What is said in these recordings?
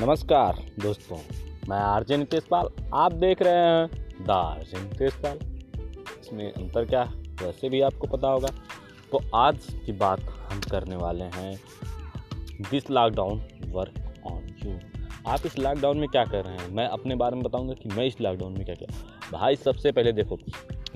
नमस्कार दोस्तों, मैं आरजे नितेश पाल। आप देख रहे हैं द आरजे नितेश पाल। इसमें अंतर क्या है? वैसे भी आपको पता होगा। तो आज की बात हम करने वाले हैं this lockdown work on you आप इस लॉकडाउन में क्या कर रहे हैं? मैं अपने बारे में बताऊँगा कि मैं इस लॉकडाउन में क्या किया। भाई, सबसे पहले देखो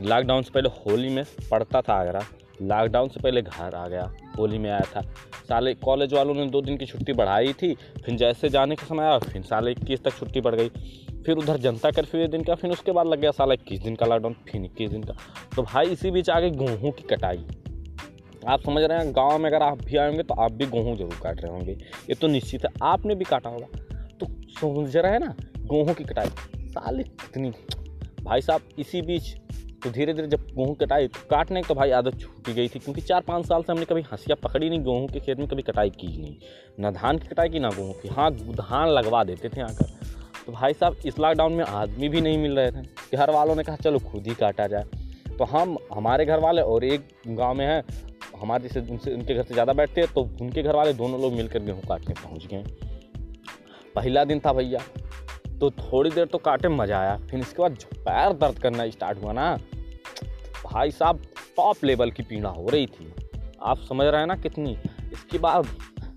लॉकडाउन से पहले होली में पढ़ता था आगरा। लॉकडाउन से पहले घर आ गया। होली में आया था। साले कॉलेज वालों ने दो दिन की छुट्टी बढ़ाई थी, फिर जैसे जाने का समय आया, फिर साल इक्कीस तक छुट्टी बढ़ गई। फिर उधर जनता कर्फ्यू एक दिन का, फिर उसके बाद लग गया साल इक्कीस दिन का लॉकडाउन फिर इक्कीस दिन का। तो भाई इसी बीच आगे गेहूँ की कटाई। आप समझ रहे हैं, गाँव में अगर आप भी आएँगे तो आप भी गेहूँ ज़रूर काट रहे होंगे। ये तो निश्चित है, आपने भी काटा होगा। तो समझ रहे हैं ना, गेहूँ की कटाई। साले कितनी भाई साहब, इसी बीच तो धीरे धीरे जब गेहूँ कटाई तो काटने की तो भाई आदत छूटी गई थी, क्योंकि चार पाँच साल से हमने कभी हंसिया पकड़ी नहीं, गेहूँ के खेत में कभी कटाई की नहीं। ना धान की कटाई की, ना गेहूँ की। हाँ धान लगवा देते थे आकर। तो भाई साहब, इस लॉकडाउन में आदमी भी नहीं मिल रहे थे। घर वालों ने कहा, चलो, खुद ही काटा जाए। तो हम, हमारे घर वाले और एक गाँव में है, हमारे जैसे उनसे, उनके घर से ज़्यादा बैठते हैं तो उनके घर वाले दोनों लोग मिलकर गेहूँ काटने पहुँच गए। पहला दिन था भैया तो थोड़ी देर तो काटे में मज़ा आया। फिर इसके बाद पैर दर्द करना स्टार्ट हुआ ना, भाई साहब टॉप लेवल की पीड़ा हो रही थी। आप समझ रहे हैं ना कितनी? इसके बाद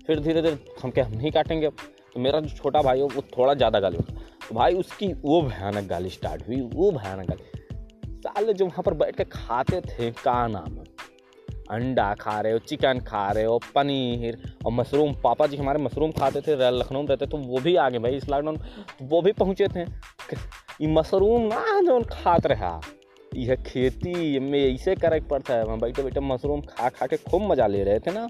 फिर धीरे धीरे हम क्या हम नहीं काटेंगे। तो मेरा जो छोटा भाई हो, वो थोड़ा ज़्यादा गाली तो भाई उसकी वो भयानक गाली स्टार्ट हुई, वो भयानक गाली। साले जो वहाँ पर बैठ के खाते थे का नाम अंडा खा रहे हो, चिकन खा रहे हो, पनीर और मशरूम। पापा जी हमारे मशरूम खाते थे लखनऊ में रहते तो वो भी आ गए भाई, इस लॉकडाउन तो वो भी पहुँचे थे। ये मशरूम ना, जो खाते रहा यह खेती में ऐसे करे पड़ता है बैठे बैठे मशरूम खा खा के खूब मज़ा ले रहे थे ना।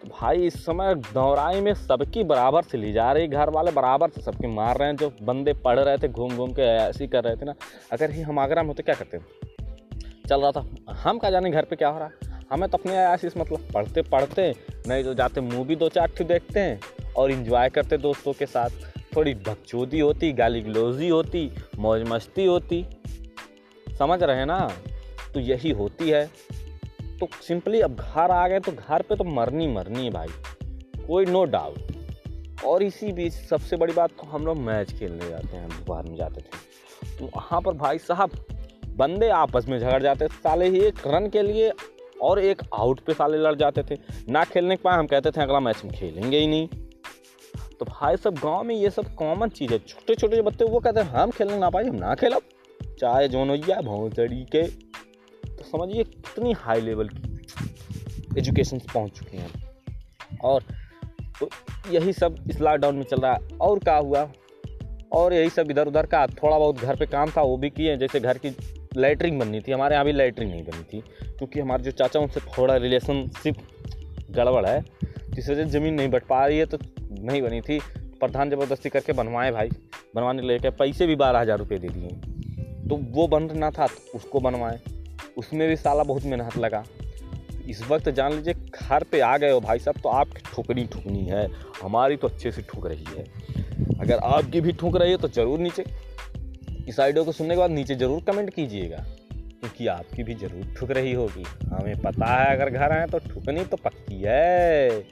तो भाई, इस समय दौराई में सबकी बराबर से ली जा रही, घर वाले बराबर से सबके मार रहे हैं, जो बंदे पढ़ रहे थे घूम घूम के ऐसे ही कर रहे थे ना। अगर ही हम आगरा में होते, क्या करते चल रहा था। हम क्या जाने घर पे क्या हो रहा है? हमें तो अपने आशीष मतलब पढ़ते पढ़ते नहीं तो जाते मूवी दो चार ठू देखते हैं और इन्जॉय करते दोस्तों के साथ। थोड़ी बकचोदी होती, गाली गलोजी होती, मौज मस्ती होती। समझ रहे हैं ना? तो यही होती है। तो सिंपली अब घर आ गए तो घर पे तो मरनी मरनी है भाई। कोई नो डाउट और इसी बीच सबसे बड़ी बात तो हम लोग मैच खेलने जाते हैं दोपहर में जाते थे। तो वहाँ पर भाई साहब बंदे आपस में झगड़ जाते थे। साले ही एक रन के लिए और एक आउट पे साले लड़ जाते थे। ना खेलने के पाए हम कहते थे, अगला मैच हम खेलेंगे ही नहीं। तो भाई सब गाँव में ये सब कॉमन चीज़ है। छोटे छोटे जो बच्चे, वो कहते हैं, हम खेलने ना पाए, हम ना खेलब चाहे जोन भैया भौतड़ी के। तो समझिए कितनी हाई लेवल की एजुकेशन पहुँच चुके हैं। और तो यही सब इस लॉकडाउन में चल रहा है। और क्या हुआ? और यही सब इधर उधर का थोड़ा बहुत घर पे काम था, वो भी किए जैसे घर की लेटरिन बननी थी, हमारे यहाँ भी लेटरिन नहीं बनी थी, क्योंकि हमारे जो चाचा, उनसे थोड़ा रिलेशनशिप गड़बड़ है, जिस वजह से ज़मीन नहीं बट पा रही है तो नहीं बनी थी। प्रधान ज़बरदस्ती करके बनवाए भाई, बनवाने लेके पैसे भी बारह हज़ार रुपये दे दिए। तो वो बन रहा था तो उसको बनवाएँ। उसमें भी साला बहुत मेहनत लगा। इस वक्त जान लीजिए, घर पे आ गए हो भाई साहब तो आपकी ठुकनी ठुकनी है, हमारी तो अच्छे से ठुक रही है। अगर आपकी भी ठुक रही है तो ज़रूर नीचे इस आइडियो को सुनने के बाद नीचे ज़रूर कमेंट कीजिएगा, क्योंकि आपकी भी ज़रूर ठुक रही होगी। हमें पता है, अगर घर आए तो ठुकनी तो पक्की है।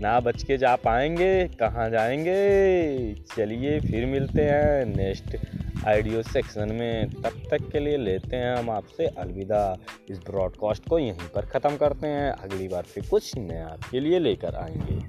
ना बच के जा पाएँगे, कहाँ जाएँगे? चलिए फिर मिलते हैं नेक्स्ट आइडियो सेक्शन में। तब तक के लिए लेते हैं हम आपसे अलविदा। इस ब्रॉडकास्ट को यहीं पर ख़त्म करते हैं। अगली बार फिर कुछ नया आपके लिए लेकर आएँगे।